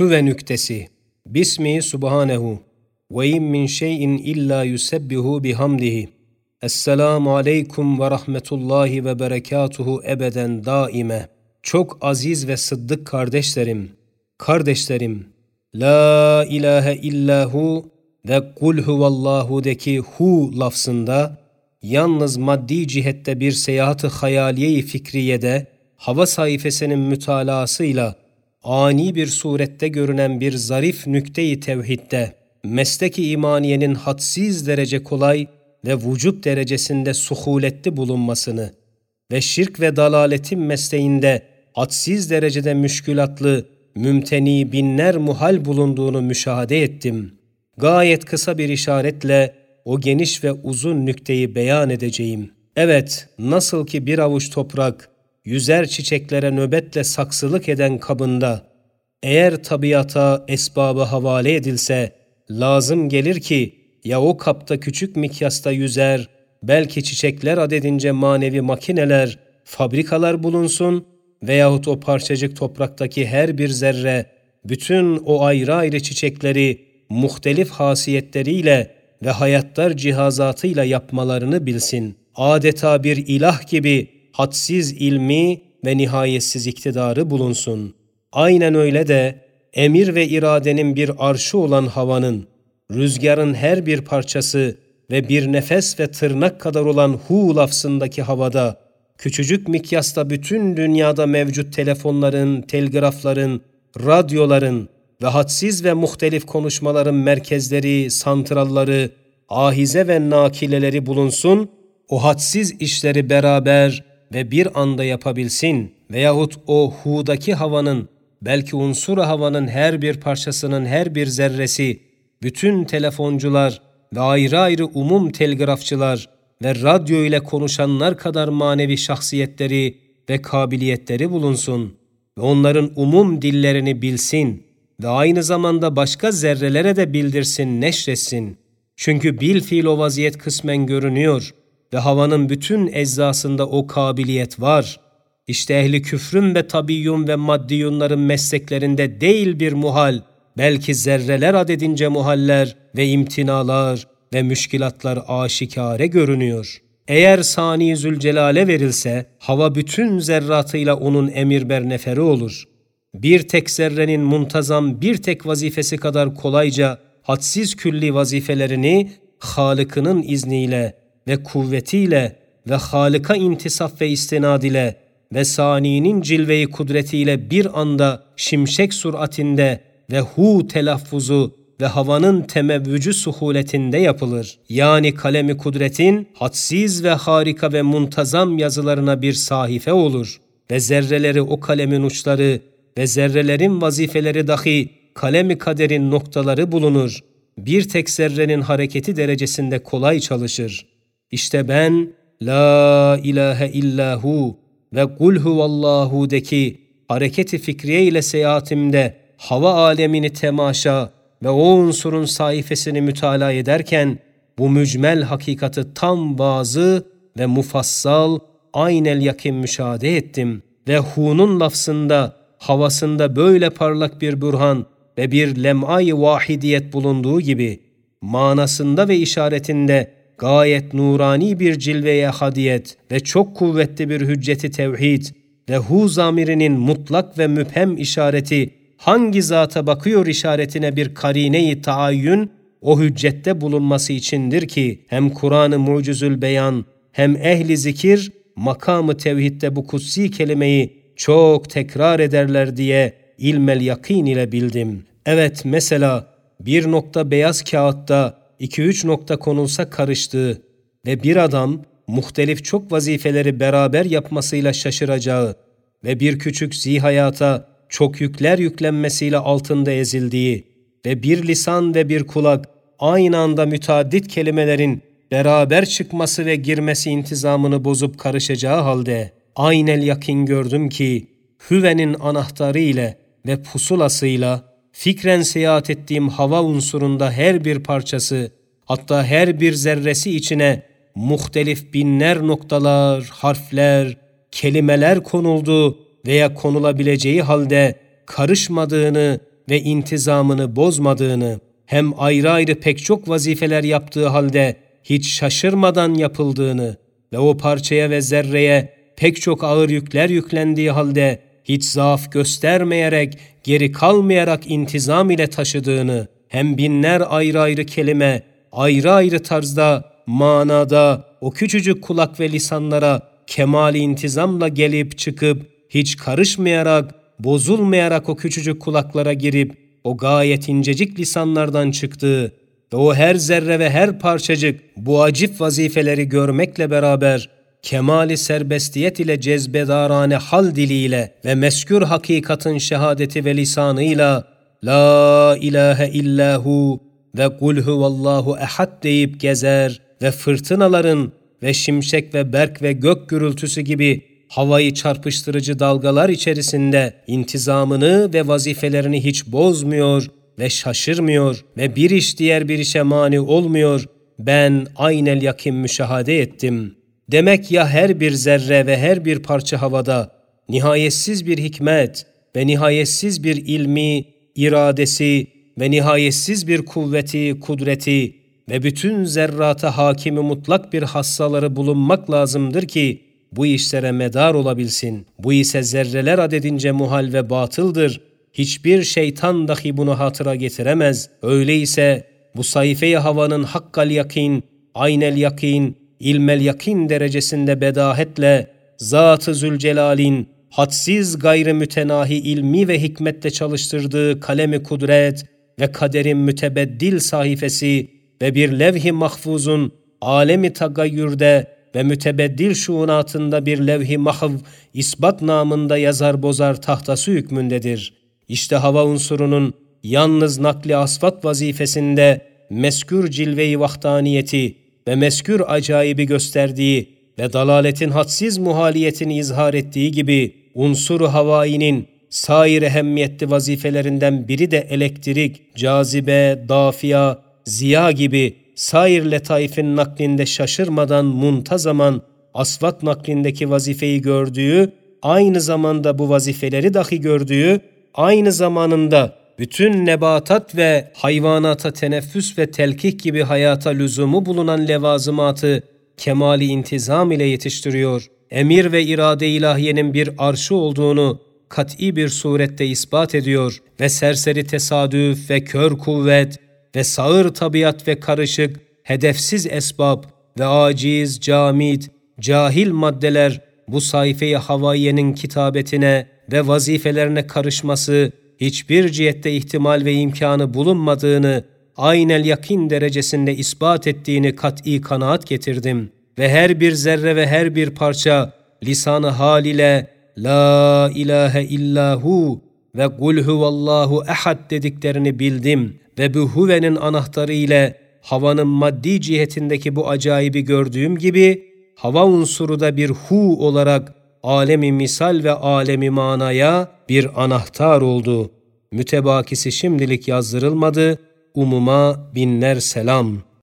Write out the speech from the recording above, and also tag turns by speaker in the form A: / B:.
A: Hüve nüktesi. Bismi subhanehu. Ve in min şeyin illa yusebbihu bihamdihi. Esselamu aleyküm ve rahmetullahi ve berekatuhu ebeden daime. Çok aziz ve sıddık kardeşlerim, kardeşlerim, La ilahe illahu ve kul huvallahu'deki hu lafzında yalnız maddi cihette bir seyahat-ı hayaliye-i fikriyede hava sayfasının mütalaasıyla ani bir surette görünen bir zarif nükte-i tevhidde meslek-i imaniyenin hadsiz derece kolay ve vücut derecesinde suhuletli bulunmasını ve şirk ve dalaletin mesleğinde hadsiz derecede müşkülatlı, mümteni binler muhal bulunduğunu müşahede ettim. Gayet kısa bir işaretle o geniş ve uzun nükteyi beyan edeceğim. Evet, nasıl ki bir avuç toprak, yüzer çiçeklere nöbetle saksılık eden kabında, eğer tabiata, esbaba havale edilse, lazım gelir ki, ya o kapta küçük mikyasta yüzer, belki çiçekler adedince manevi makineler, fabrikalar bulunsun veyahut o parçacık topraktaki her bir zerre, bütün o ayrı ayrı çiçekleri muhtelif hasiyetleriyle ve hayatlar cihazatıyla yapmalarını bilsin. Adeta bir ilah gibi hadsiz ilmi ve nihayetsiz iktidarı bulunsun. Aynen öyle de emir ve iradenin bir arşı olan havanın, rüzgarın her bir parçası ve bir nefes ve tırnak kadar olan hu lafzındaki havada, küçücük mikyasta bütün dünyada mevcut telefonların, telgrafların, radyoların ve hadsiz ve muhtelif konuşmaların merkezleri, santralları, ahize ve nakileleri bulunsun, o hadsiz işleri beraber ve bir anda yapabilsin veyahut o hu'daki havanın, belki unsur havanın her bir parçasının her bir zerresi, bütün telefoncular ve ayrı ayrı umum telgrafçılar ve radyo ile konuşanlar kadar manevi şahsiyetleri ve kabiliyetleri bulunsun ve onların umum dillerini bilsin ve aynı zamanda başka zerrelere de bildirsin, neşretsin. Çünkü bil fiil o vaziyet kısmen görünüyor ve havanın bütün eczasında o kabiliyet var. İşte ehli küfrün ve tabiyyun ve maddiyunların mesleklerinde değil bir muhal, belki zerreler adedince muhaller ve imtinalar ve müşkilatlar aşikare görünüyor. Eğer Sani Zülcelal'e verilse, hava bütün zerratıyla onun emir berneferi olur. Bir tek zerrenin muntazam bir tek vazifesi kadar kolayca hadsiz külli vazifelerini Halık'ının izniyle ve kuvvetiyle ve Halık'a intisaf ve istinad ile ve Sani'nin cilveyi kudretiyle bir anda şimşek suratinde ve hu telaffuzu ve havanın temevvücü suhuletinde yapılır. Yani kalemi kudretin hadsiz ve harika ve muntazam yazılarına bir sahife olur ve zerreleri o kalemin uçları ve zerrelerin vazifeleri dahi kalemi kaderin noktaları bulunur. Bir tek zerrenin hareketi derecesinde kolay çalışır. İşte ben La ilahe illahu ve kul huvallahu'deki hareketi fikriye ile seyahatimde hava alemini temaşa ve o unsurun sayfasını mütalaa ederken bu mücmel hakikati tam bazı ve mufassal aynel yakin müşahede ettim ve hunun lafzında havasında böyle parlak bir burhan ve bir lem'ay vahidiyet bulunduğu gibi manasında ve işaretinde gayet nurani bir cilveye hadiyet ve çok kuvvetli bir hücceti tevhid ve hu zamirinin mutlak ve müphem işareti hangi zata bakıyor işaretine bir karine-i taayyün o hüccette bulunması içindir ki hem Kur'an-ı Mucizül Beyan hem ehli zikir makamı tevhidde bu kutsi kelimeyi çok tekrar ederler diye ilmel yakin ile bildim. Evet mesela bir nokta beyaz kağıtta iki üç nokta konulsa karıştığı ve bir adam muhtelif çok vazifeleri beraber yapmasıyla şaşıracağı ve bir küçük zihayata çok yükler yüklenmesiyle altında ezildiği ve bir lisan ve bir kulak aynı anda müteaddit kelimelerin beraber çıkması ve girmesi intizamını bozup karışacağı halde aynel yakin gördüm ki hüvenin anahtarı ile ve pusulasıyla fikren seyahat ettiğim hava unsurunda her bir parçası hatta her bir zerresi içine muhtelif binler noktalar, harfler, kelimeler konuldu veya konulabileceği halde karışmadığını ve intizamını bozmadığını, hem ayrı ayrı pek çok vazifeler yaptığı halde hiç şaşırmadan yapıldığını ve o parçaya ve zerreye pek çok ağır yükler yüklendiği halde hiç zaaf göstermeyerek, geri kalmayarak intizam ile taşıdığını, hem binler ayrı ayrı kelime, ayrı ayrı tarzda, manada, o küçücük kulak ve lisanlara kemali intizamla gelip çıkıp, hiç karışmayarak, bozulmayarak o küçücük kulaklara girip, o gayet incecik lisanlardan çıktığı ve o her zerre ve her parçacık bu acip vazifeleri görmekle beraber, kemali serbestiyet ile cezbedarane hal diliyle ve meskür hakikatın şehadeti ve lisanıyla La ilahe illahu ve kul huvallahu ehad deyip gezer ve fırtınaların ve şimşek ve berk ve gök gürültüsü gibi havayı çarpıştırıcı dalgalar içerisinde intizamını ve vazifelerini hiç bozmuyor ve şaşırmıyor ve bir iş diğer bir işe mani olmuyor. Ben aynel yakin müşahade ettim. Demek ya her bir zerre ve her bir parça havada nihayetsiz bir hikmet ve nihayetsiz bir ilmi, iradesi ve nihayetsiz bir kuvveti, kudreti ve bütün zerrata hakimi mutlak bir hassaları bulunmak lazımdır ki bu işlere medar olabilsin. Bu ise zerreler adedince muhal ve batıldır. Hiçbir şeytan dahi bunu hatıra getiremez. Öyleyse bu sayfeyi havanın hakkal yakin, aynel yakin, ilmel yakin derecesinde bedahetle Zat-ı Zülcelal'in hadsiz gayrı mütenahi ilmi ve hikmetle çalıştırdığı kalemi kudret ve kaderin mütebeddil sayfesi ve bir levh-i mahfuzun alemi tagayyürde ve mütebeddil şuunatında bir levh-i mahv isbat namında yazar bozar tahtası hükmündedir. İşte hava unsurunun yalnız nakli asfat vazifesinde meskür cilve-i vahdaniyeti ve meskür acayibi gösterdiği ve dalaletin hadsiz muhaliyetini izhar ettiği gibi unsuru havainin sair ehemmiyetli vazifelerinden biri de elektrik, cazibe, dafiya, ziya gibi sair letaifin naklinde şaşırmadan muntazaman asvat naklindeki vazifeyi gördüğü, aynı zamanda bu vazifeleri dahi gördüğü, aynı zamanında bütün nebatat ve hayvanata teneffüs ve telkih gibi hayata lüzumu bulunan levazımatı kemali intizam ile yetiştiriyor. Emir ve irade ilahiyenin bir arşı olduğunu kat'i bir surette ispat ediyor ve serseri tesadüf ve kör kuvvet ve sağır tabiat ve karışık, hedefsiz esbab ve aciz, camid, cahil maddeler bu sayfeyi havayenin kitabetine ve vazifelerine karışması hiçbir cihette ihtimal ve imkanı bulunmadığını aynel yakin derecesinde ispat ettiğini kat'i kanaat getirdim ve her bir zerre ve her bir parça lisanı hal ile La ilahe illahu ve kul huvallahu ehad dediklerini bildim ve bu huvenin anahtarı ile havanın maddi cihetindeki bu acayibi gördüğüm gibi hava unsuru da bir hu olarak alemi misal ve alemi manaya bir anahtar oldu. Mütebakisi şimdilik yazdırılmadı, umuma binler selam.''